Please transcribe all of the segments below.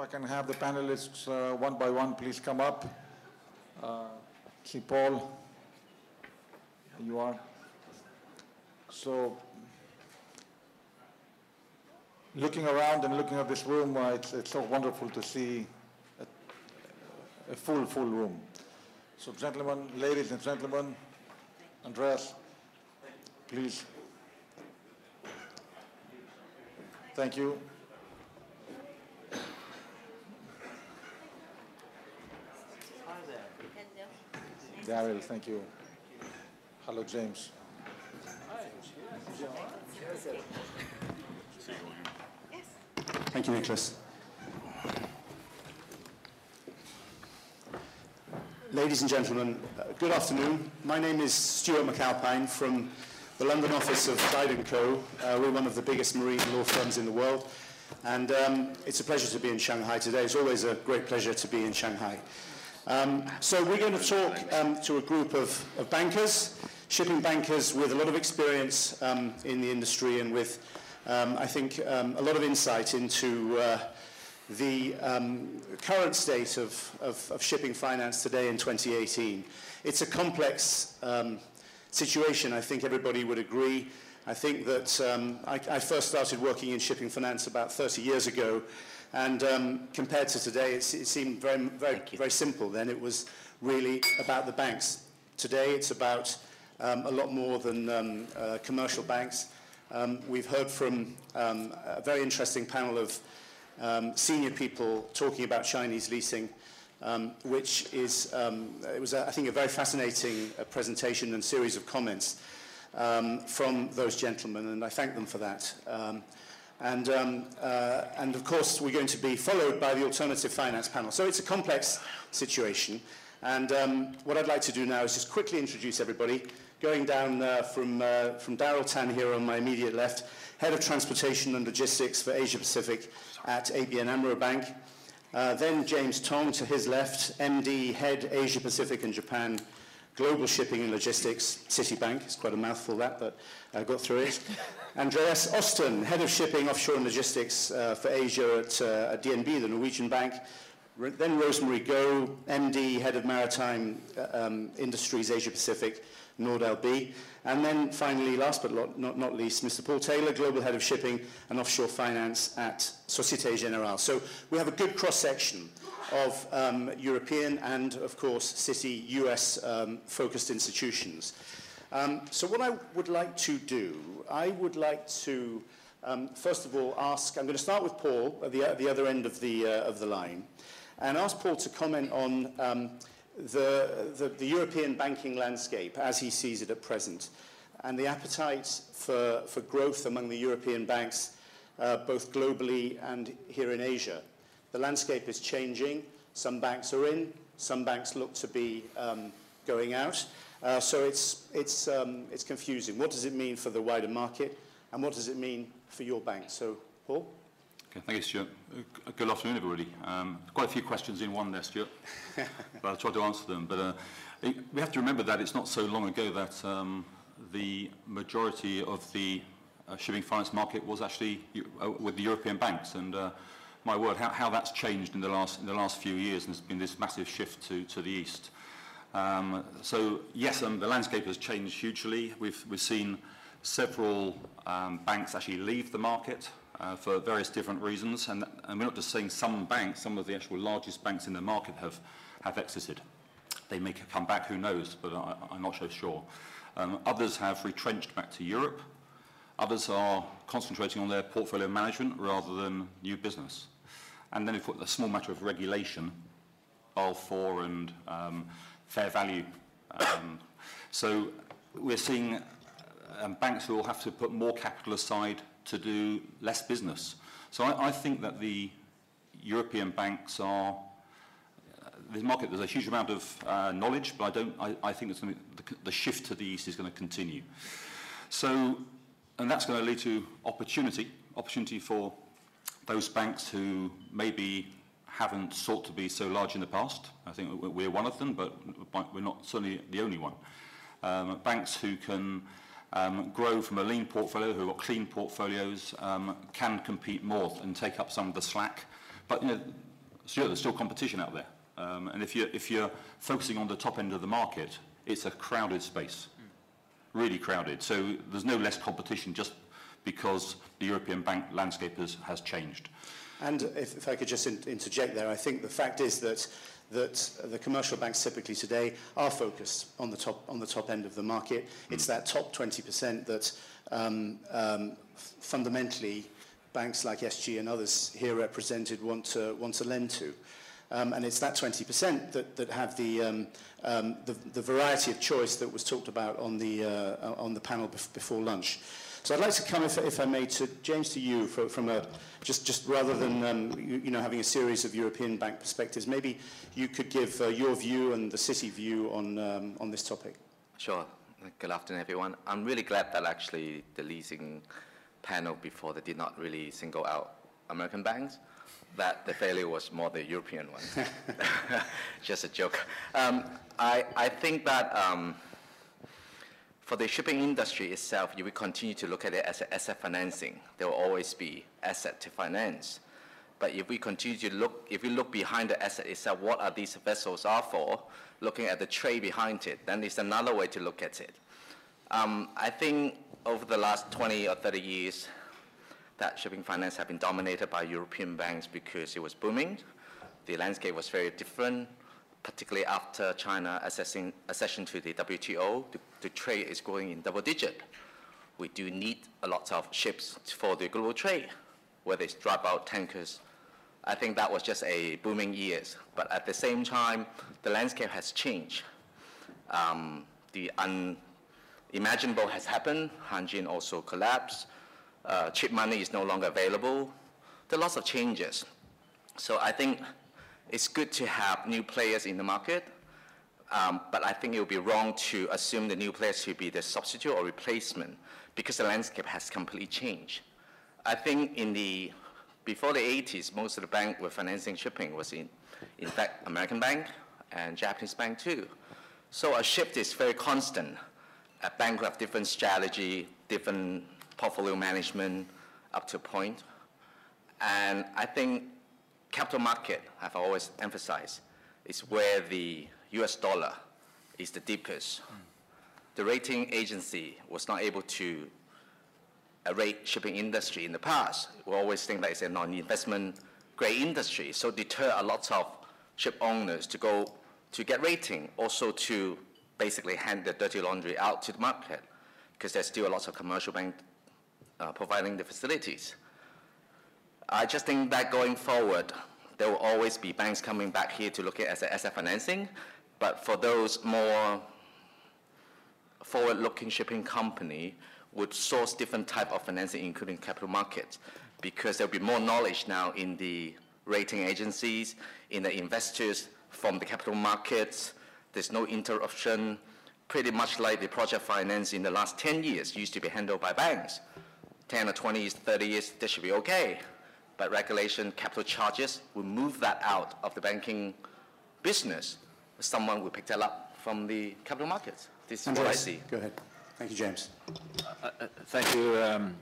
I can have the panelists uh, one by one, please come up. Uh, see Paul. You are. So, looking around and looking at this room, uh, it's, it's so wonderful to see a, a full, full room. So, gentlemen, ladies and gentlemen, Andreas, please. Thank you. Daryl, thank you. Hello, James. Thank you, Nicholas. Ladies and gentlemen, uh, good afternoon. My name is Stuart McAlpine from the London office of Clyde & Co. Uh, we're one of the biggest marine law firms in the world. And um, it's a pleasure to be in Shanghai today. It's always a great pleasure to be in Shanghai. Um, so we're going to talk um, to a group of, of, bankers, shipping bankers with a lot of experience um, in the industry and with, um, I think, um, a lot of insight into uh, the um, current state of, of, of, shipping finance today in 2018. It's a complex situation, I think everybody would agree. I think that I, I first started working in shipping finance about 30 years ago, and um, compared to today, it, it seemed very, very, very simple. Then it was really about the banks. Today, it's about um, a lot more than um, uh, commercial banks. Um, we've heard from um, a very interesting panel of um, senior people talking about Chinese leasing, um, which is, um, it was, a, I think, a very fascinating uh, presentation and series of comments um, from those gentlemen, and I thank them for that. Um, and, um, uh, and of course, we're going to be followed by the alternative finance panel. So it's a complex situation. And um, what I'd like to do now is just quickly introduce everybody, going down uh, from, uh, from Daryl Tan here on my immediate left, Head of Transportation and Logistics for Asia Pacific at ABN AMRO Bank. Uh, then James Tong to his left, MD, Head Asia Pacific and Japan, Global Shipping and Logistics, Citibank. It's quite a mouthful that, but I got through it. Andreas Osten, Head of Shipping, Offshore and Logistics uh, for Asia at, uh, at DNB, the Norwegian bank. Re then Rosemary Go, MD, Head of Maritime uh, um, Industries, Asia Pacific, NordLB. And then finally, last but not, not least, Mr. Paul Taylor, Global Head of Shipping and Offshore Finance at Societe Generale. So we have a good cross-section of um, European and, of course, Citi US-focused um, institutions. Um, so what I would like to do, I would like to, um, first of all, ask, I'm going to start with Paul at the, at the other end of the, uh, of the line, and ask Paul to comment on um, the, the, the European banking landscape as he sees it at present, and the appetite for, for growth among the European banks, uh, both globally and here in Asia. The landscape is changing. Some banks are in, some banks look to be um, going out. Uh, so it's, it's, um, it's confusing. What does it mean for the wider market, and what does it mean for your bank? So, Paul? Okay, thank you, Stuart. Uh, good afternoon, everybody. Um, quite a few questions in one there, Stuart, but I'll try to answer them. But uh, we have to remember that it's not so long ago that um, the majority of the uh, shipping finance market was actually uh, with the European banks, and uh, my word, how, how that's changed in the last in the last few years, and there's been this massive shift to to the east. Um, so yes, um, the landscape has changed hugely. We've, we've seen several um, banks actually leave the market uh, for various different reasons. And, and we're not just saying some banks, some of the actual largest banks in the market have, have exited. They may come back, who knows, but I, I'm not so sure. Um, others have retrenched back to Europe. Others are concentrating on their portfolio management rather than new business. And then if a small matter of regulation, Basel IV and um, fair value. Um, so we're seeing um, banks who will have to put more capital aside to do less business. So I, I think that the European banks are uh, the market, there's a huge amount of uh, knowledge, but I, don't, I, I think the, the shift to the east is going to continue. So, and that's going to lead to opportunity, opportunity for those banks who maybe haven't sought to be so large in the past. I think we're one of them, but we're not certainly the only one. Um, banks who can um, grow from a lean portfolio, who have got clean portfolios, um, can compete more and take up some of the slack. But you know, Stuart, there's still competition out there. Um, and if you're, if you're focusing on the top end of the market, it's a crowded space, really crowded. So there's no less competition just because the European bank landscape has, has changed. And if, if I could just in, interject there, I think the fact is that that the commercial banks typically today are focused on the top on the top end of the market. Mm. It's that top 20% that um, um, fundamentally banks like SG and others here represented want to want to lend to. Um, and it's that 20% that, that have the, um, um, the, the variety of choice that was talked about on the, uh, on the panel bef before lunch. So I'd like to come, if, if I may, to James, to you, for, from a just, just rather than um, you, you know having a series of European bank perspectives, maybe you could give uh, your view and the Citi view on um, on this topic. Sure. Good afternoon, everyone. I'm really glad that actually the leasing panel before they did not really single out American banks. That the failure was more the European one. just a joke. Um, I I think that. Um, for the shipping industry itself, you will continue to look at it as asset financing. There will always be asset to finance. But if we continue to look, if we look behind the asset itself, what are these vessels are for, looking at the trade behind it, then it's another way to look at it. Um, I think over the last 20 or 30 years, that shipping finance had been dominated by European banks because it was booming. The landscape was very different particularly after China accessing, accession to the WTO, the, the, trade is growing in double digit. We do need a lot of ships for the global trade, whether it's dry bulk tankers. I think that was just a booming years. But at the same time, the landscape has changed. Um, the unimaginable has happened. Hanjin also collapsed. Uh, cheap money is no longer available. There are lots of changes. So I think it's good to have new players in the market, um, but I think it would be wrong to assume the new players to be the substitute or replacement because the landscape has completely changed. I think in the before the 80s, most of the bank were financing shipping was in, in fact, American bank and Japanese bank too. So a shift is very constant. A bank will have different strategy, different portfolio management up to a point. And I think capital market, I've always emphasized, is where the US dollar is the deepest. The rating agency was not able to rate shipping industry in the past. We always think that it's a non-investment grade industry, so deter a lot of ship owners to go to get rating, also to basically hand the dirty laundry out to the market, because there's still a lot of commercial bank uh, providing the facilities. I just think that going forward, there will always be banks coming back here to look at as asset financing. But for those more forward-looking shipping company would source different type of financing, including capital markets, because there'll be more knowledge now in the rating agencies, in the investors from the capital markets. There's no interruption, pretty much like the project finance in the last 10 years used to be handled by banks. 10 or 20 years, 30 years, this should be okay but regulation, capital charges will move that out of the banking business. Someone will pick that up from the capital markets. This is what I see. Go ahead. Thank you, James. Uh, uh, thank you. Um,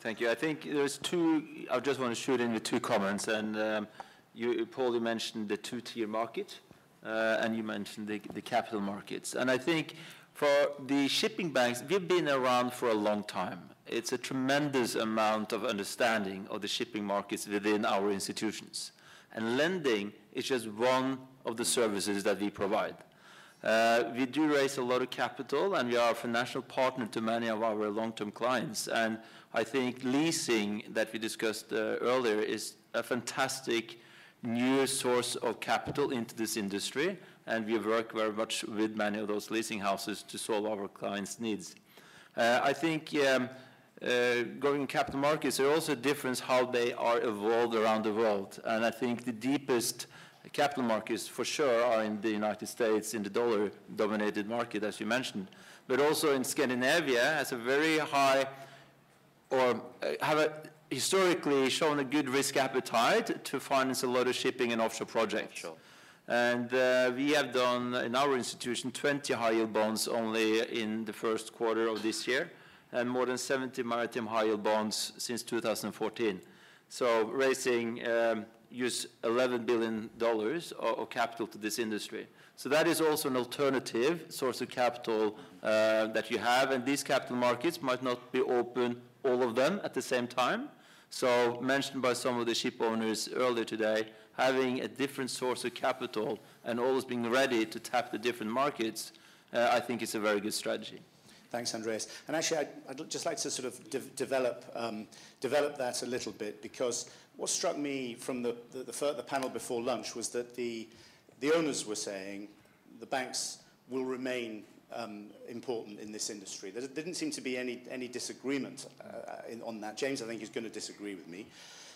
thank you. I think there's two, I just want to shoot in with two comments. And um, you, Paul, you mentioned the two-tier market, uh, and you mentioned the, the capital markets. And I think for the shipping banks, we've been around for a long time it's a tremendous amount of understanding of the shipping markets within our institutions. And lending is just one of the services that we provide. Uh, we do raise a lot of capital, and we are a financial partner to many of our long-term clients. And I think leasing that we discussed uh, earlier is a fantastic new source of capital into this industry, and we work very much with many of those leasing houses to solve our clients' needs. Uh, I think um, uh, going capital markets, there are also a difference how they are evolved around the world. And I think the deepest capital markets for sure are in the United States, in the dollar-dominated market, as you mentioned. But also in Scandinavia has a very high, or uh, have a, historically shown a good risk appetite to finance a lot of shipping and offshore projects. Sure. And uh, we have done, in our institution, 20 high-yield bonds only in the first quarter of this year and more than 70 maritime high-yield bonds since 2014. So raising um, use 11 billion dollars of, of capital to this industry. So that is also an alternative source of capital uh, that you have, and these capital markets might not be open all of them at the same time. So mentioned by some of the ship owners earlier today, having a different source of capital and always being ready to tap the different markets, uh, I think is a very good strategy. Thanks, Andreas. And actually, I'd, I'd just like to sort of de develop, um, develop that a little bit because what struck me from the, the, the, the panel before lunch was that the, the owners were saying the banks will remain um, important in this industry. There didn't seem to be any, any disagreement uh, in, on that. James, I think, is going to disagree with me.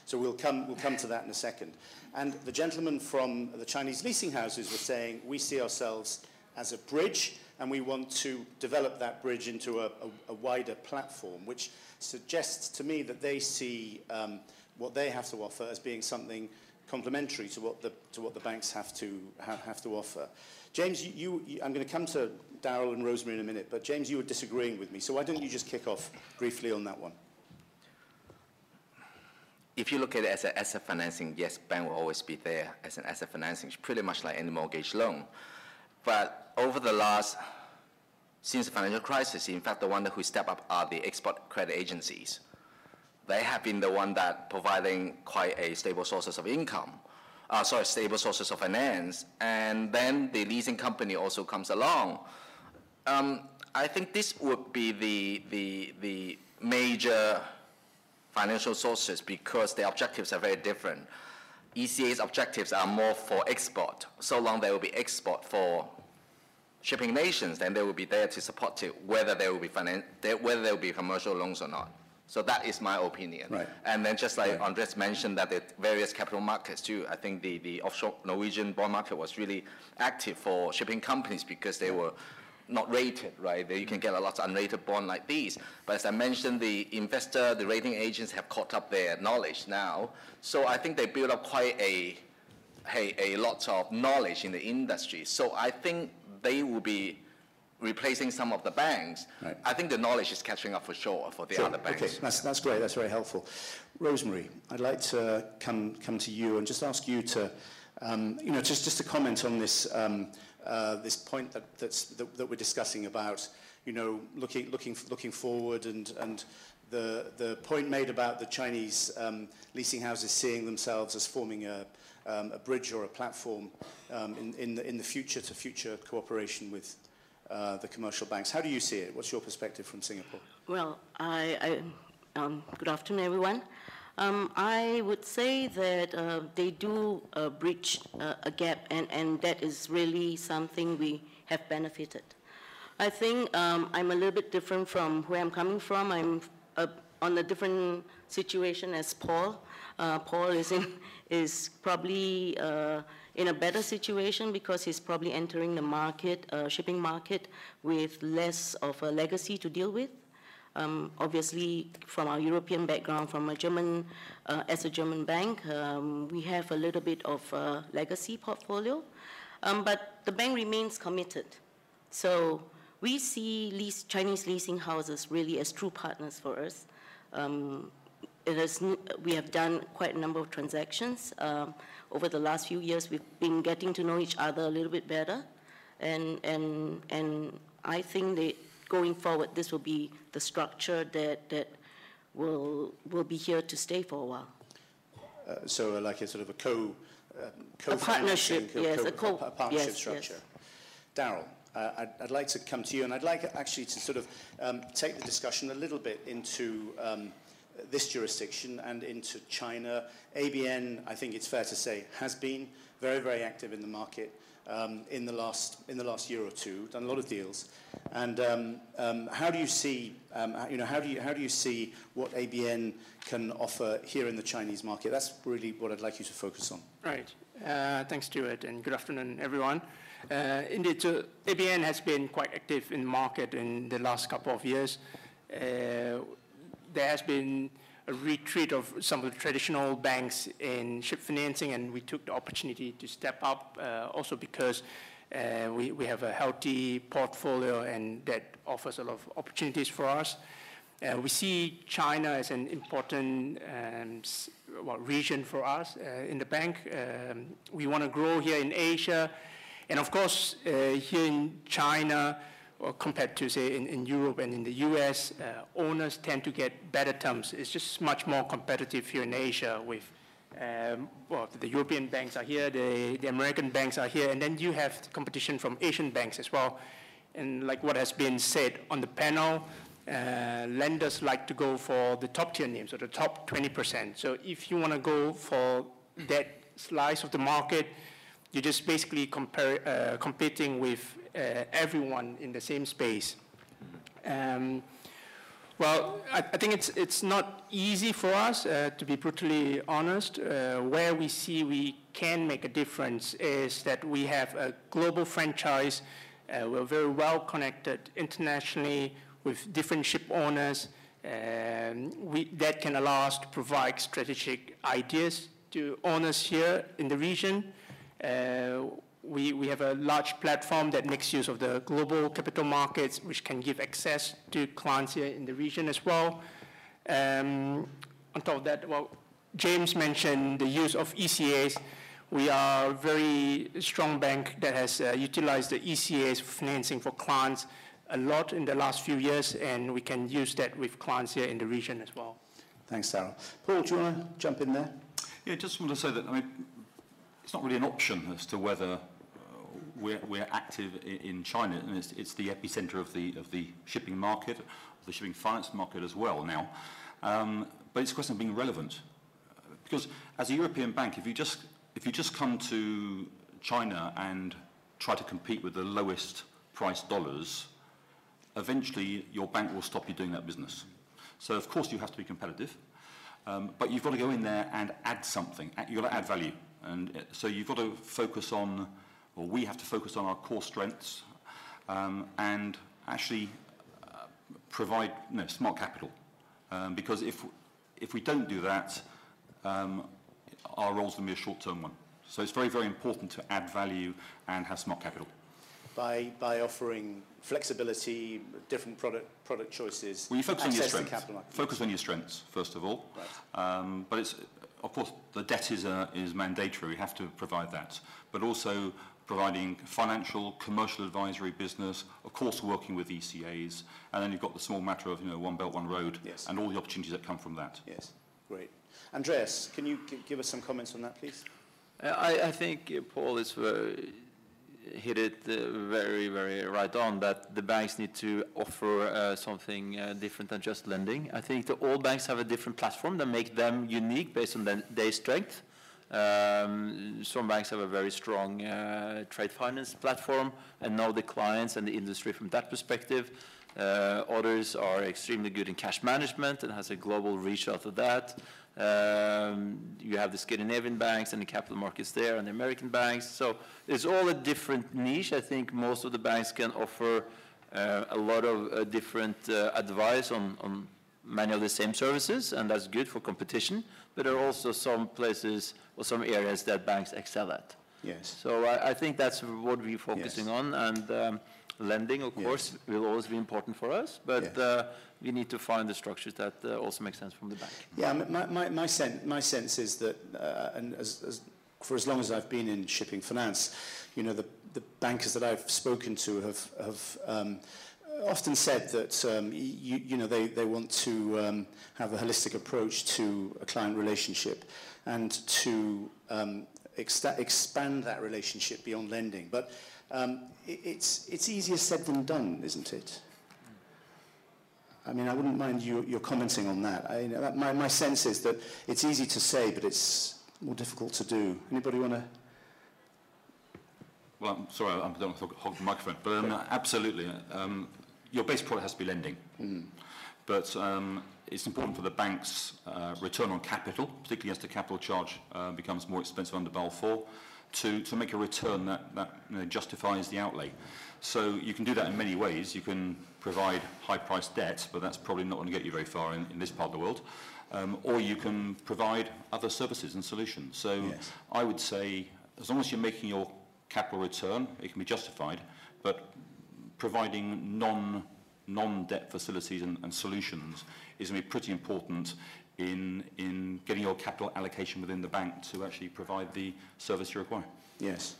So we'll come, we'll come to that in a second. And the gentleman from the Chinese leasing houses was saying, we see ourselves as a bridge, and we want to develop that bridge into a, a, a wider platform, which suggests to me that they see um, what they have to offer as being something complementary to what the, to what the banks have to, ha, have to offer. James, you, you, I'm going to come to Daryl and Rosemary in a minute, but James, you were disagreeing with me, so why don't you just kick off briefly on that one? If you look at it as an asset financing, yes, bank will always be there as an asset financing, it's pretty much like any mortgage loan. But over the last, since the financial crisis, in fact, the one who step up are the export credit agencies. They have been the one that providing quite a stable sources of income, uh, sorry, stable sources of finance, and then the leasing company also comes along. Um, I think this would be the, the, the major financial sources because the objectives are very different. ECA's objectives are more for export. So long there will be export for shipping nations, then they will be there to support it, whether there will be finan- whether there will be commercial loans or not. So that is my opinion. Right. And then just like right. Andres mentioned that the various capital markets too, I think the, the offshore Norwegian bond market was really active for shipping companies because they were not rated, right? You can get a lot of unrated bond like these. But as I mentioned, the investor, the rating agents have caught up their knowledge now. So I think they build up quite a, a, a lot of knowledge in the industry. So I think they will be replacing some of the banks. Right. I think the knowledge is catching up for sure for the sure. other banks. Okay, that's, that's great. That's very helpful. Rosemary, I'd like to come, come to you and just ask you to, um, you know, just, just to comment on this um, uh, this point that, that's, that, that we're discussing about, you know, looking, looking, looking forward and, and the, the point made about the Chinese um, leasing houses seeing themselves as forming a, um, a bridge or a platform um, in, in, the, in the future to future cooperation with uh, the commercial banks. How do you see it? What's your perspective from Singapore? Well, I, I um, good afternoon, everyone. Um, I would say that uh, they do uh, breach uh, a gap, and, and that is really something we have benefited. I think um, I'm a little bit different from where I'm coming from. I'm uh, on a different situation as Paul. Uh, Paul is, in, is probably uh, in a better situation because he's probably entering the market, shipping market, with less of a legacy to deal with. Um, obviously, from our European background, from a German, uh, as a German bank, um, we have a little bit of a legacy portfolio, um, but the bank remains committed. So we see lease, Chinese leasing houses really as true partners for us. Um, is, we have done quite a number of transactions. Um, over the last few years, we've been getting to know each other a little bit better. And, and, and I think that going forward, this will be the structure that, that will, will be here to stay for a while. Uh, so uh, like a sort of a co, uh, co a partnership, co yes, co a, co a partnership yes, structure. Yes. Daryl, uh, I'd, I'd, like to come to you, and I'd like actually to sort of um, take the discussion a little bit into um, this jurisdiction and into China. ABN, I think it's fair to say, has been very, very active in the market um, in the last in the last year or two, done a lot of deals. And um, um, how do you see, um, you know, how do you how do you see what ABN can offer here in the Chinese market? That's really what I'd like you to focus on. Right. Uh, thanks, Stuart, and good afternoon, everyone. Uh, indeed, so ABN has been quite active in the market in the last couple of years. Uh, there has been a retreat of some of the traditional banks in ship financing, and we took the opportunity to step up uh, also because uh, we, we have a healthy portfolio and that offers a lot of opportunities for us. Uh, we see China as an important um, well, region for us uh, in the bank. Um, we want to grow here in Asia. And of course, uh, here in China, compared to, say, in, in Europe and in the US, uh, owners tend to get better terms. It's just much more competitive here in Asia with, um, well, the European banks are here, the, the American banks are here, and then you have competition from Asian banks as well. And like what has been said on the panel, uh, lenders like to go for the top tier names or the top 20%. So if you want to go for that slice of the market, you're just basically compare, uh, competing with everyone in the same space. Um, well, I, I think it's, it's not easy for us, uh, to be brutally honest. Uh, where we see we can make a difference is that we have a global franchise. Uh, we're very well connected internationally with different ship owners. Um, we, that can allow us to provide strategic ideas to owners here in the region. We, we have a large platform that makes use of the global capital markets, which can give access to clients here in the region as well. Um, on top of that, well, James mentioned the use of ECAs. We are a very strong bank that has uh, utilized the ECAs financing for clients a lot in the last few years, and we can use that with clients here in the region as well. Thanks, Daryl. Paul, do you want to jump in there? Yeah, just want to say that, I mean, it's not really an option as to whether we're, we're active in, in China, and it's, it's the epicenter of the, of the shipping market, the shipping finance market as well now. Um, but it's a question of being relevant. Because as a European bank, if you just, if you just come to China and try to compete with the lowest price dollars, eventually your bank will stop you doing that business. So of course you have to be competitive, um, but you've got to go in there and add something. You've got to add value. And uh, so you've got to focus on, or we have to focus on our core strengths um, and actually uh, provide you know, smart capital. Um, because if, if we don't do that, um, our role's going to be a short-term one. So it's very, very important to add value and have smart capital. By, by offering flexibility, different product, product choices, Well, you focus on your strengths. Focus on your strengths, first of all. Right. Um, but it's, of course, the debt is, uh, is mandatory. We have to provide that. But also providing financial, commercial advisory business, of course, working with ECAs. And then you've got the small matter of, you know, one belt, one road, Yes. and all the opportunities that come from that. Yes, great. Andreas, can you gi- give us some comments on that, please? Uh, I, I think uh, Paul is very, hit it uh, very, very right on that the banks need to offer uh, something uh, different than just lending. I think that all banks have a different platform that make them unique based on their, their strength. Um, some banks have a very strong uh, trade finance platform and know the clients and the industry from that perspective. Uh, others are extremely good in cash management and has a global reach out of that. Um, you have the Scandinavian banks and the capital markets there and the American banks. So it's all a different niche. I think most of the banks can offer uh, a lot of uh, different uh, advice on, on many of the same services, and that's good for competition. But there are also some places or some areas that banks excel at. Yes. So I, I think that's what we're focusing Yes. on, and um, lending, of Yes. course, will always be important for us, but Yes. uh, we need to find the structures that uh, also make sense from the bank. Yeah, my, my, my, sen- my sense is that, uh, and as, as, for as long as I've been in shipping finance, you know, the, the bankers that I've spoken to have, have um, often said that, um, you, you know, they, they want to um, have a holistic approach to a client relationship and to um, expand that relationship beyond lending. But um, it, it's, it's easier said than done, isn't it? I mean, I wouldn't mind you, your commenting on that. I, that my, my sense is that it's easy to say, but it's more difficult to do. Anybody want to? Well, I'm sorry, I don't want to hog the microphone, but um, absolutely. Um, your base product has to be lending. But um, it's important for the bank's uh, return on capital, particularly as the capital charge uh, becomes more expensive under Basel IV, to, to make a return that, that you know, justifies the outlay. So you can do that in many ways. You can provide high-priced debt, but that's probably not going to get you very far in, in this part of the world. Um, or you can provide other services and solutions. So Yes. I would say, as long as you're making your capital return, it can be justified, but providing non non-debt facilities and, and solutions is going to be pretty important in, in getting your capital allocation within the bank to actually provide the service you require. Yes.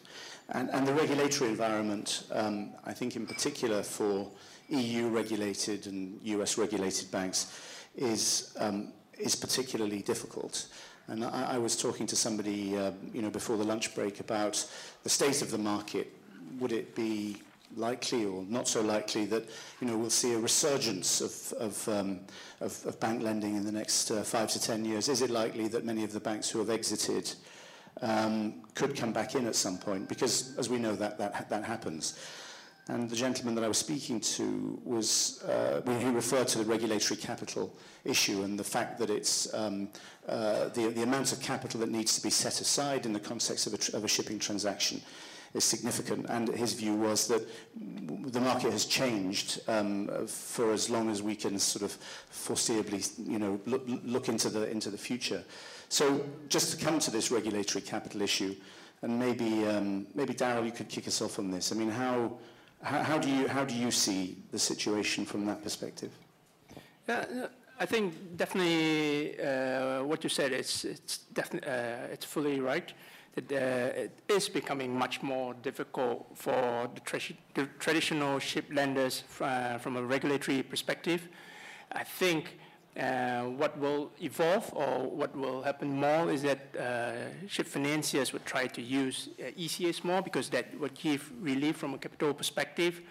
And, and the regulatory environment, um, I think in particular for EU-regulated and US-regulated banks, is, um, is particularly difficult. And I, I was talking to somebody, uh, you know, before the lunch break about the state of the market. Would it be likely or not so likely that you know we'll see a resurgence of of, um, of, of bank lending in the next uh, five to ten years? Is it likely that many of the banks who have exited um, could come back in at some point? Because as we know that that that happens. And the gentleman that I was speaking to was, uh, he referred to the regulatory capital issue and the fact that it's um, uh, the, the amount of capital that needs to be set aside in the context of a, of a shipping transaction is significant. And his view was that the market has changed um, for as long as we can sort of foreseeably, you know, look, look into the into the future. So just to come to this regulatory capital issue, and maybe um, maybe Daryl, you could kick us off on this. I mean, how, how how do you how do you see the situation from that perspective? Yeah, I think definitely uh, what you said is it's definitely uh, it's fully right it, uh, it is becoming much more difficult for the, tra the traditional ship lenders uh, from a regulatory perspective. I think uh, what will evolve or what will happen more is that uh, ship financiers would try to use uh, ECAs more because that would give relief from a capital perspective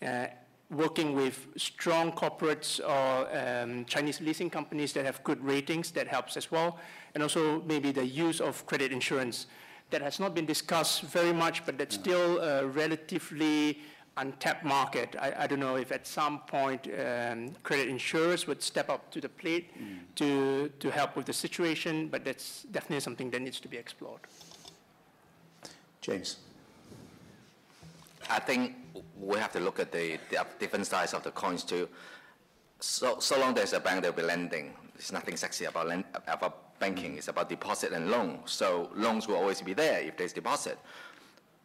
uh, working with strong corporates or um, Chinese leasing companies that have good ratings, that helps as well. And also maybe the use of credit insurance that has not been discussed very much, but that's still a relatively untapped market. I, I don't know if at some point um, credit insurers would step up to the plate mm. to, to help with the situation, but that's definitely something that needs to be explored. James. I think we have to look at the, the different sides of the coins too. So, so long there's a bank that will be lending, there's nothing sexy about, lend, about banking mm. is about deposit and loan. So loans will always be there if there's deposit.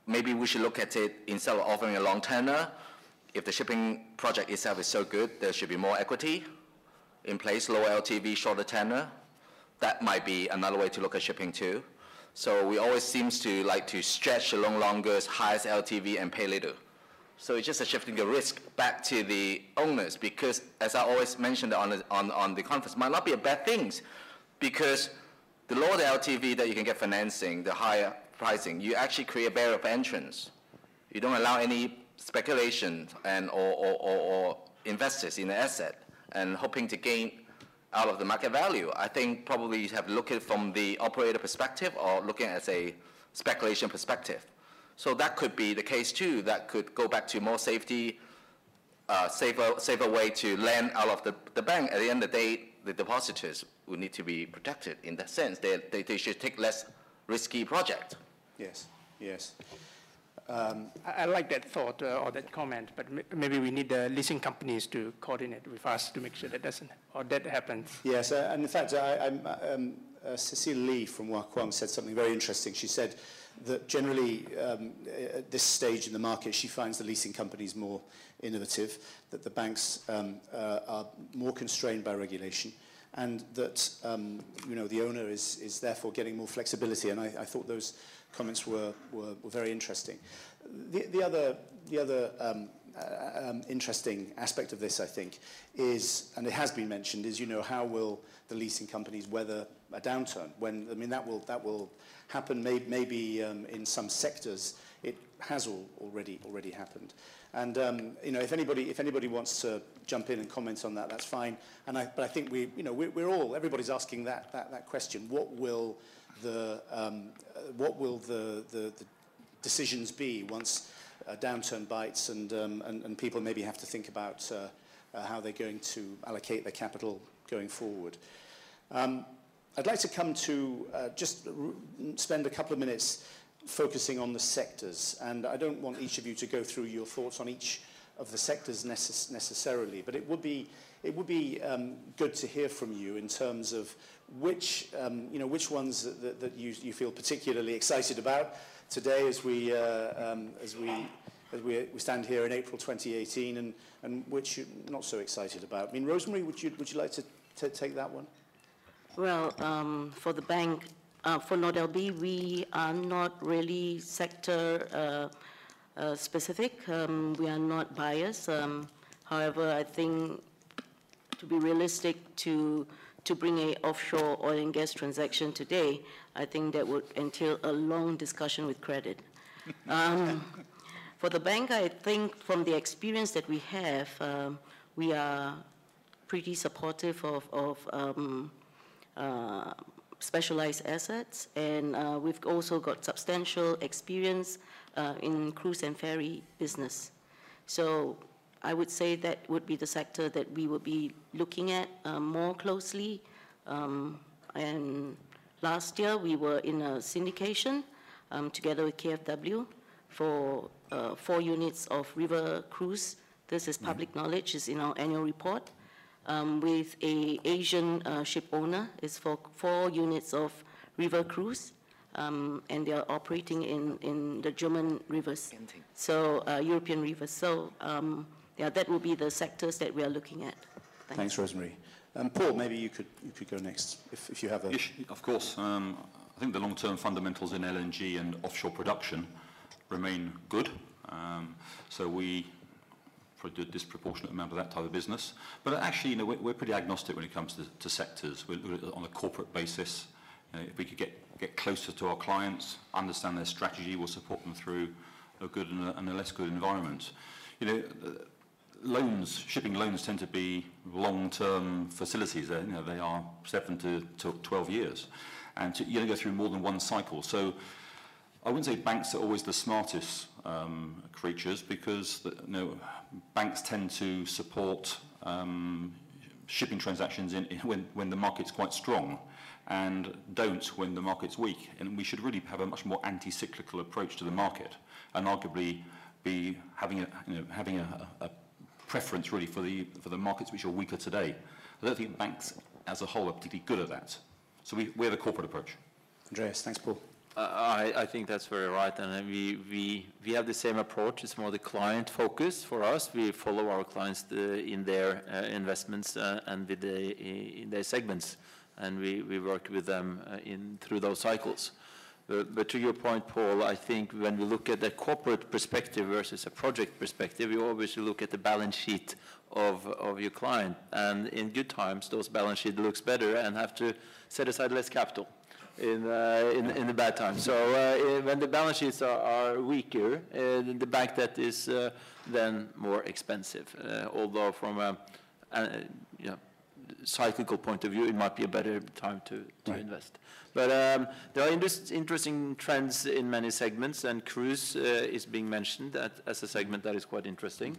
Maybe we should look at it instead of offering a long tenor. If the shipping project itself is so good, there should be more equity in place, low LTV, shorter tenor. That might be another way to look at shipping too. So we always seems to like to stretch the loan longer, highest LTV, and pay little. So it's just a shifting the risk back to the owners because, as I always mentioned on the, on, on the conference, might not be a bad thing because the lower the LTV that you can get financing, the higher pricing, you actually create a barrier of entrance. You don't allow any speculation and or, or, or, or investors in the asset and hoping to gain out of the market value. I think probably you have to look at it from the operator perspective or looking at a speculation perspective. So that could be the case too. That could go back to more safety, uh, safer, safer way to lend out of the, the bank. At the end of the day, the depositors will need to be protected in that sense. They, they, they should take less risky project. Yes, yes. Um, I, I, like that thought uh, or that comment, but maybe we need the leasing companies to coordinate with us to make sure that doesn't or that happens. Yes, uh, and in fact, I, um, uh, Cecile Lee from Wah Kwong said something very interesting. She said that generally um, at this stage in the market, she finds the leasing companies more innovative, that the banks um, uh, are more constrained by regulation, and that um, you know the owner is is therefore getting more flexibility. And I, I thought those comments were, were, were very interesting. The, the other the other um, uh, um, interesting aspect of this, I think, is, and it has been mentioned, is you know how will the leasing companies weather a downturn? When I mean that will that will happen may, maybe um, in some sectors. It has all, already already happened. And um, you know, if anybody if anybody wants to jump in and comment on that, that's fine. And I, but I think we you know we're, we're all everybody's asking that that, that question. What will the um, uh, what will the, the, the decisions be once a downturn bites and, um, and, and people maybe have to think about uh, uh, how they're going to allocate their capital going forward. Um, I'd like to come to uh, just spend a couple of minutes focusing on the sectors. And I don't want each of you to go through your thoughts on each of the sectors necess necessarily, but it would be, it would be um, good to hear from you in terms of which, um, you know, which ones that, that, that you, you feel particularly excited about today as we, uh, um, as we as we, we stand here in April 2018 and, and which you're not so excited about. I mean, Rosemary, would you, would you like to take that one? Well, um, for the bank, uh, for NordLB, we are not really sector uh, uh, specific. Um, we are not biased. Um, however, I think to be realistic to to bring a offshore oil and gas transaction today, I think that would entail a long discussion with credit. Um, for the bank, I think from the experience that we have, um, we are pretty supportive of, of um, uh, specialized assets, and uh, we've also got substantial experience uh, in cruise and ferry business. So I would say that would be the sector that we would be looking at uh, more closely. Um, and last year, we were in a syndication um, together with KfW for uh, four units of river cruise. This is public knowledge, it's in our annual report. Um, with a Asian uh, ship owner, it's for four units of river cruise, um, and they are operating in, in the German rivers. Genting. So, uh, European rivers. So, um, yeah, that will be the sectors that we are looking at. Thanks. Thanks, Rosemary. Um, Paul, maybe you could, you could go next if, if you have a... Yes, of course. Um, I think the long-term fundamentals in LNG and offshore production remain good. Um, so we do a disproportionate amount of that type of business. But actually, you know, we're, we're pretty agnostic when it comes to, to sectors. We're on a corporate basis. You know, if we could get, get closer to our clients, understand their strategy, we'll support them through a good and a, and a less good environment. You know, uh, loans, shipping loans tend to be long-term facilities. They're, you know, they are seven to, to 12 years. And to, you don't go through more than one cycle. So I wouldn't say banks are always the smartest um, creatures because the, you know, banks tend to support um, shipping transactions in, in when, when the market's quite strong and don't when the market's weak. And we should really have a much more anti-cyclical approach to the market and arguably be having a, you know, having a, a preference really for the, for the markets which are weaker today. I don't think banks as a whole are particularly good at that. So we, we're the corporate approach. Andreas, thanks, Paul. Uh, I, I think that's very right, and uh, we, we, we have the same approach. It's more the client focus for us. We follow our clients the, in their uh, investments uh, and with the, in their segments, and we, we work with them uh, in through those cycles. But, but to your point, Paul, I think when we look at the corporate perspective versus a project perspective, you always look at the balance sheet of, of your client, and in good times, those balance sheet looks better and have to set aside less capital in, uh, in, in the bad times. So uh, when the balance sheets are, are weaker, uh, the bank debt is uh, then more expensive. Uh, although from a, a you know, cyclical point of view, it might be a better time to, to Right. invest. But um, there are indus- interesting trends in many segments, and cruise uh, is being mentioned at, as a segment that is quite interesting.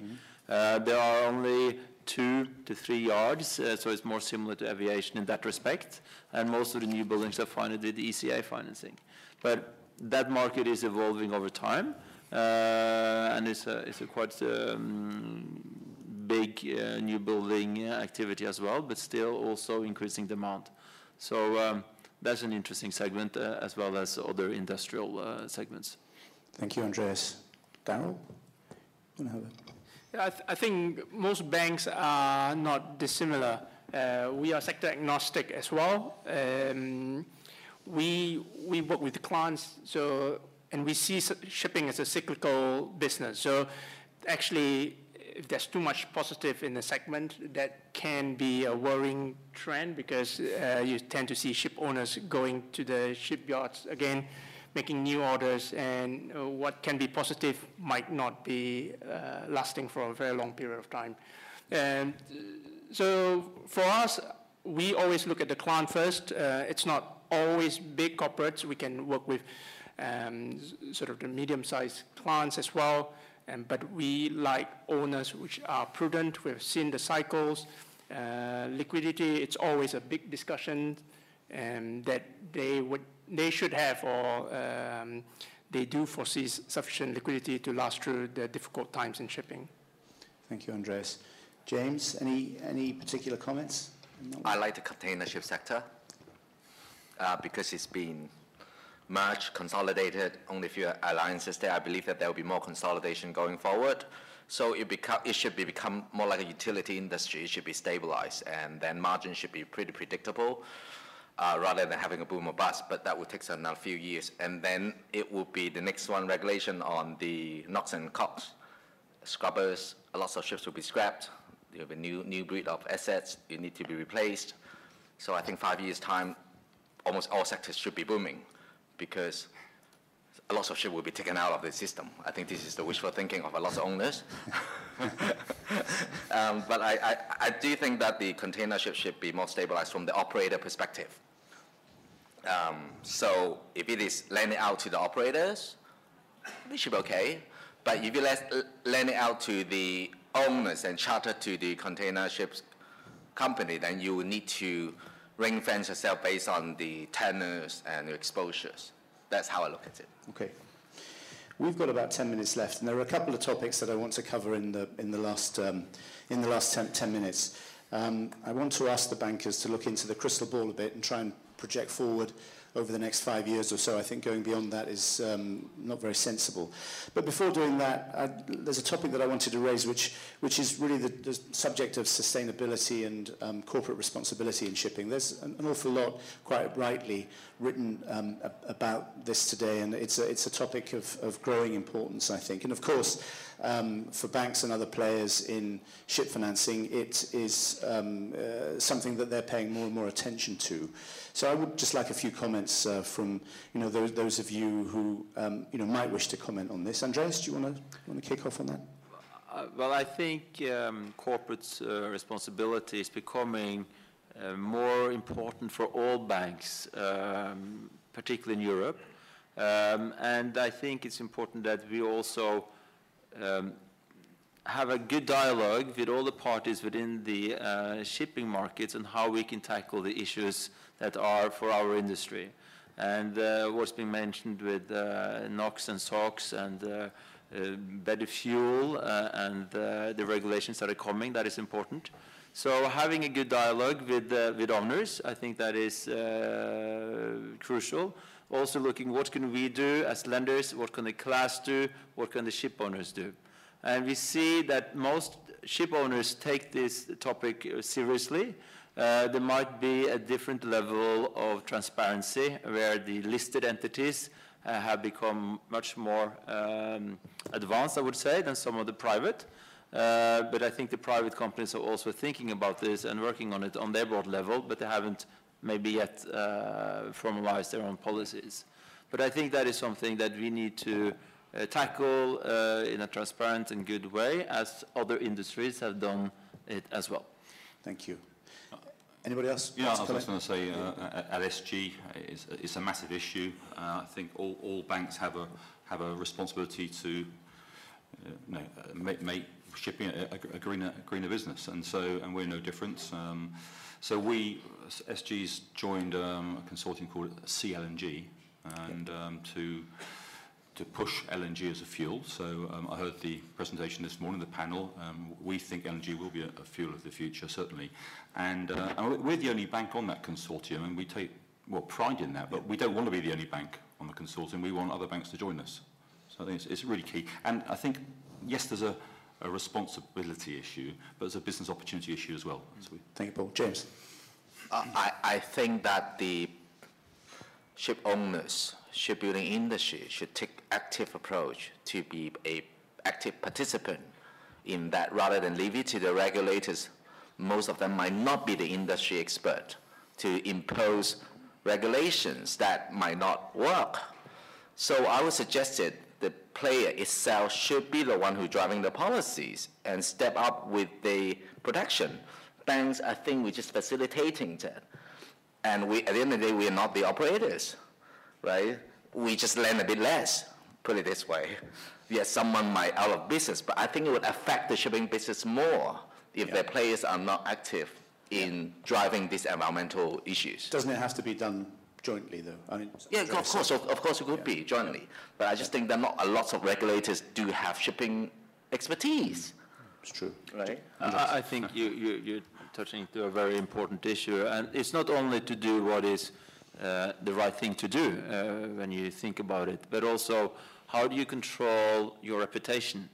Uh, there are only two to three yards, uh, so it's more similar to aviation in that respect, and most of the new buildings are financed with ECA financing. But that market is evolving over time, uh, and it's a, it's a quite um, big uh, new building uh, activity as well, but still also increasing demand. So um, that's an interesting segment uh, as well as other industrial segments. Thank you, Andreas. Daryl? I, th- I think most banks are not dissimilar. Uh, we are sector agnostic as well. Um, we we work with clients, so and we see shipping as a cyclical business. So actually, if there's too much positive in the segment, that can be a worrying trend because uh, you tend to see ship owners going to the shipyards again, making new orders, and uh, what can be positive might not be uh, lasting for a very long period of time. And uh, so for us, we always look at the client first. It's not always big corporates. We can work with um, sort of the medium-sized clients as well. Um, but we like owners which are prudent. We've seen the cycles. Uh, liquidity, it's always a big discussion um, that they would, they should have or um, they do foresee sufficient liquidity to last through the difficult times in shipping. Thank you, Andreas. James, any, any particular comments? I like the container ship sector uh, because it's been merged, consolidated, only a few alliances there. I believe that there will be more consolidation going forward. So it, become, it should be become more like a utility industry. It should be stabilized, and then margin should be pretty predictable, uh, rather than having a boom or bust. But that will take another few years, and then it will be the next one regulation on the NOx and COX scrubbers. A lots of ships will be scrapped. There will be new new breed of assets. It need to be replaced. So I think five years time, almost all sectors should be booming because a lot of ships will be taken out of the system. I think this is the wishful thinking of a lot of owners. um, but I, I, I, do think that the container ship should be more stabilized from the operator perspective. Um, so if it is lending out to the operators, it should be okay. But if you let, lend it out to the owners and charter to the container ships company, then you will need to ring fence yourself based on the tenors and exposures. That's how I look at it. Okay. We've got about 10 minutes left, and there are a couple of topics that I want to cover in the, in the last, um, in the last 10, 10 minutes. Um, I want to ask the bankers to look into the crystal ball a bit and try and project forward over the next five years or so. I think going beyond that is um, not very sensible. But before doing that, I, there's a topic that I wanted to raise, which, which is really the, the subject of sustainability and um, corporate responsibility in shipping. There's an, an awful lot, quite rightly, written um, about this today, and it's a, it's a topic of, of growing importance, I think. And of course, um, for banks and other players in ship financing, it is um, uh, something that they're paying more and more attention to. So I would just like a few comments uh, from you know those, those of you who um, you know might wish to comment on this. Andreas, do you want to want to kick off on that? Uh, well, I think um, corporate uh, responsibility is becoming uh, more important for all banks, um, particularly in Europe. Um, and I think it's important that we also um, have a good dialogue with all the parties within the uh, shipping markets on how we can tackle the issues that are for our industry. And uh, what's been mentioned with uh, NOx and SOx and uh, uh, better fuel uh, and the regulations that are coming, that is important. So having a good dialogue with, with owners, I think that is crucial. Also looking what can we do as lenders, what can the class do, what can the ship owners do. And we see that most ship owners take this topic seriously. Uh, there might be a different level of transparency where the listed entities uh, have become much more um, advanced, I would say, than some of the private. Uh, but I think the private companies are also thinking about this and working on it on their board level, but they haven't maybe yet uh, formalized their own policies. But I think that is something that we need to uh, tackle uh, in a transparent and good way, as other industries have done it as well. Thank you. Anybody else? Yeah, I was just going to say, uh, at SG, it's, it's a massive issue. Uh, I think all, all banks have a have a responsibility to uh, no, make, make shipping a, a, greener, a greener business, and so and we're no different. Um, so we, SG's joined um, a consortium called SEA\LNG, and um, to to push LNG as a fuel. So um, I heard the presentation this morning, the panel. Um, we think LNG will be a, a, fuel of the future, certainly. And, uh, and, we're the only bank on that consortium, and we take well pride in that. But we don't want to be the only bank on the consortium. We want other banks to join us. So I think it's, it's really key. And I think yes, there's a, a responsibility issue, but there's a business opportunity issue as well. So we... Thank you, Paul. James. Uh, I, I think that the ship owners shipbuilding industry should take active approach to be a active participant in that rather than leave it to the regulators. Most of them might not be the industry expert to impose regulations that might not work. So I would suggest that the player itself should be the one who driving the policies and step up with the protection. Banks, I think we're just facilitating that. And we, at the end of the day, we are not the operators right? We just lend a bit less, put it this way. Yes, someone might out of business, but I think it would affect the shipping business more if yeah. the players are not active in yeah. driving these environmental issues. Doesn't it have to be done jointly, though? I mean, yeah, of course, of, of, course it could yeah. be jointly. But I just think that not a lot of regulators do have shipping expertise. It's true. Right? I, I think you, you, you're touching to a very important issue, and it's not only to do what is uh, the right thing to do uh, when you think about it, but also how do you control your reputation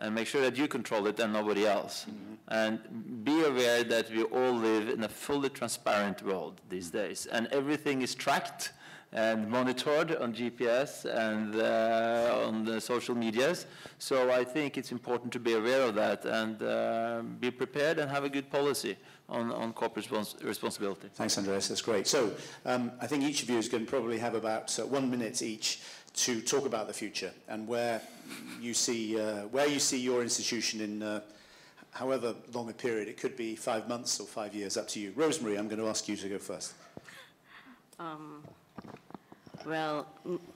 and make sure that you control it and nobody else. And be aware that we all live in a fully transparent world these days, and everything is tracked and monitored on GPS and uh, on the social medias. So I think it's important to be aware of that and uh, be prepared and have a good policy on, on corporate respons- responsibility. Thanks, Andreas. That's great. So um, I think each of you is going to probably have about uh, one minute each to talk about the future and where you see uh, where you see your institution in uh, however long a period. It could be five months or five years, up to you. Rosemary, I'm going to ask you to go first. Um, well,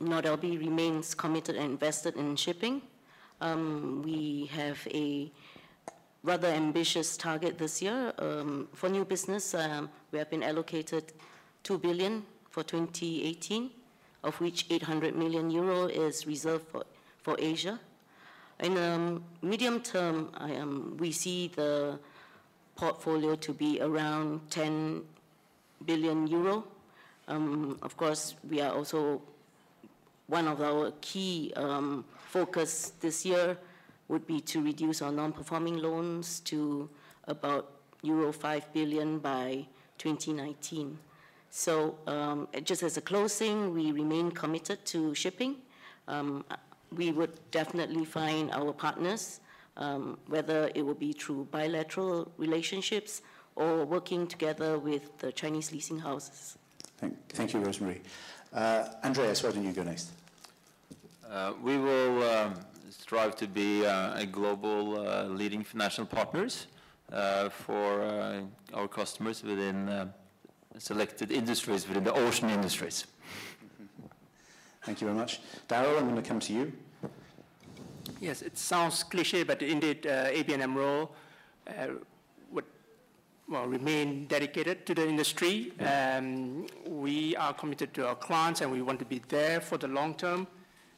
NordLB remains committed and invested in shipping. Um, we have a rather ambitious target this year. Um, for new business, um, we have been allocated 2 billion for 2018, of which 800 million euro is reserved for, for Asia. In the medium term, um, we see the portfolio to be around 10 billion euro. Um, Of course, we are also, one of our key um, focus this year would be to reduce our non-performing loans to about euro 5 billion by 2019. So um, just as a closing, we remain committed to shipping. Um, We would definitely find our partners, um, whether it will be through bilateral relationships or working together with the Chinese leasing houses. Thank, thank you, Rosemary. Uh, Andreas, why don't you go next? Uh, We will um, strive to be uh, a global uh, leading financial partners uh, for uh, our customers within uh, selected industries, within the ocean industries. Thank you very much. Daryl, I'm going to come to you. Yes, it sounds cliche, but indeed, uh, ABN AMRO uh, would well, remain dedicated to the industry. Um, we are committed to our clients, and we want to be there for the long term.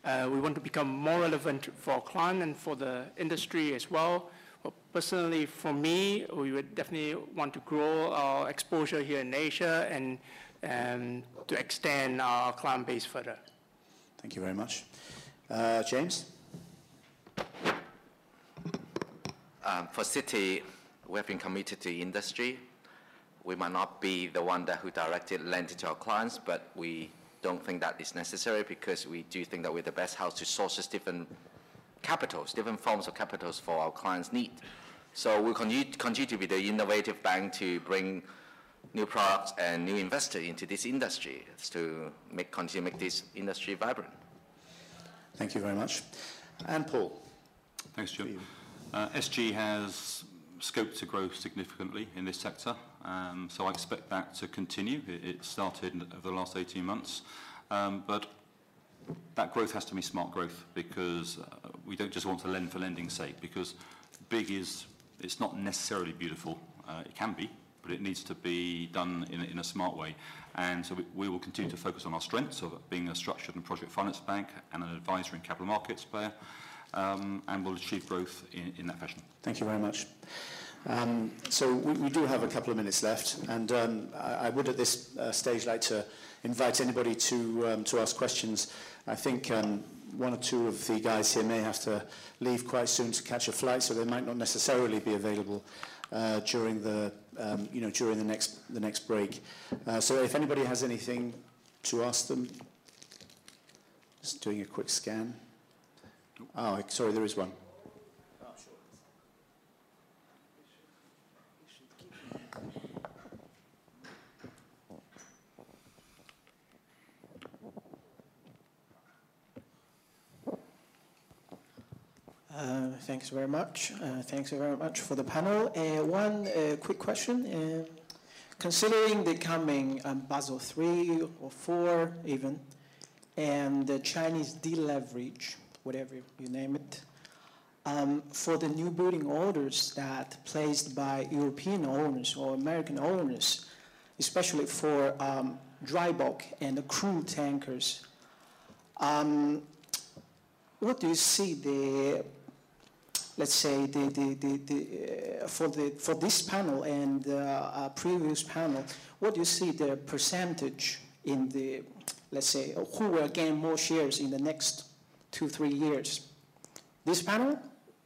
Uh, we want to become more relevant for our client and for the industry as well. well. Personally, for me, we would definitely want to grow our exposure here in Asia and um, to extend our client base further. Thank you very much. Uh, James? Um, for Citi, we have been committed to industry. We might not be the one that who directly lend it to our clients, but we don't think that is necessary because we do think that we're the best house to source different capitals, different forms of capitals for our clients' need. So we continue, continue to be the innovative bank to bring new products and new investors into this industry to make, continue to make this industry vibrant. Thank you very much. And Paul? Thanks, Jim. Uh, SG has scope to grow significantly in this sector, um, so I expect that to continue. It, started over the last 18 months, um, but that growth has to be smart growth because uh, we don't just want to lend for lending's sake because big is, it's not necessarily beautiful. Uh, it can be, but it needs to be done in, a- in smart way. And so we, will continue to focus on our strengths of being a structured and project finance bank and an advisor and capital markets player, um, and we'll achieve growth in, in that fashion. Thank you very much. Um, so we, we do have a couple of minutes left, and um, I, I would at this uh, stage like to invite anybody to, um, to ask questions. I think um, one or two of the guys here may have to leave quite soon to catch a flight, so they might not necessarily be available uh, during the um, you know during the next the next break. Uh, so if anybody has anything to ask them, just doing a quick scan. Oh, sorry, there is one. Uh, Thanks very much. Uh, Thanks very much for the panel. Uh, One uh, quick question. uh, Considering the coming um, Basel III or 4 even, and the Chinese deleverage, whatever you name it, um, for the new building orders that placed by European owners or American owners, especially for um, dry bulk and the crude tankers, um, what do you see the let's say the, the, the, the, uh, for, the, for this panel and uh, uh, previous panel, what do you see the percentage in the, let's say, who will gain more shares in the next two, three years? This panel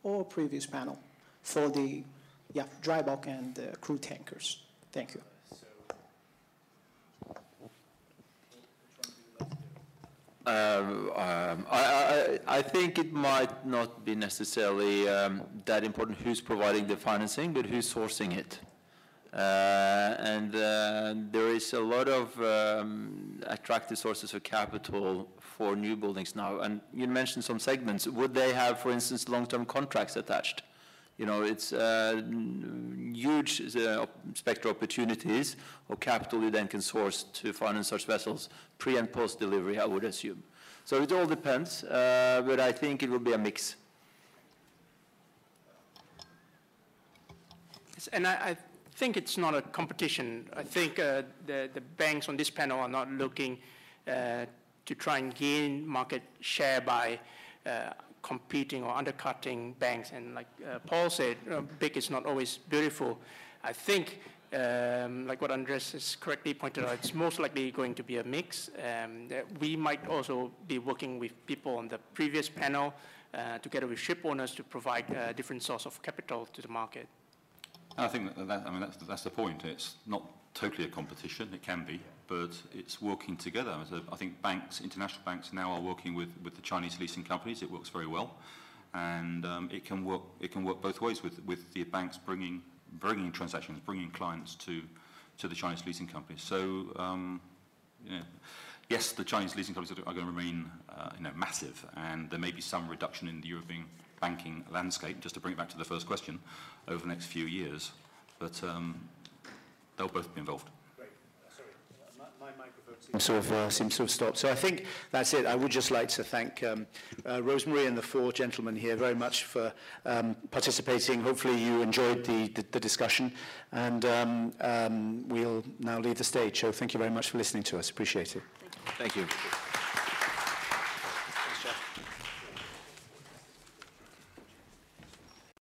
or previous panel for the, yeah, dry bulk and uh, crude tankers? Thank you. Um, um, I, I, I think it might not be necessarily um, that important who's providing the financing, but who's sourcing it. Uh, and uh, there is a lot of um, attractive sources of capital for new buildings now. And you mentioned some segments. Would they have, for instance, long-term contracts attached? You know, it's uh, huge uh, spectral opportunities of capital you then can source to finance such vessels pre and post delivery, I would assume. So it all depends, uh, but I think it will be a mix. And I, I think it's not a competition. I think uh, the, the banks on this panel are not looking uh, to try and gain market share by uh, competing or undercutting banks. And like uh, Paul said, uh, big is not always beautiful. I think, um, like what Andreas has correctly pointed out, it's most likely going to be a mix. Um, we might also be working with people on the previous panel uh, together with ship owners to provide a different source of capital to the market. I think that, that I mean, that's, that's the point. It's not totally a competition. It can be, but it's working together. So I think banks, international banks now are working with, with the Chinese leasing companies. It works very well. And um, it, can work, it can work both ways with, with the banks bringing, bringing transactions, bringing clients to, to the Chinese leasing companies. So, um, yes, the Chinese leasing companies are, are going to remain uh, you know, massive, and there may be some reduction in the European banking landscape, just to bring it back to the first question, over the next few years. But um, they'll both be involved. Seems to have, uh, seems to have stopped. So I think that's it. I would just like to thank um, uh, Rosemary and the four gentlemen here very much for um, participating. Hopefully you enjoyed the, the, the discussion and um, um, we'll now leave the stage. So thank you very much for listening to us. Appreciate it. Thank you.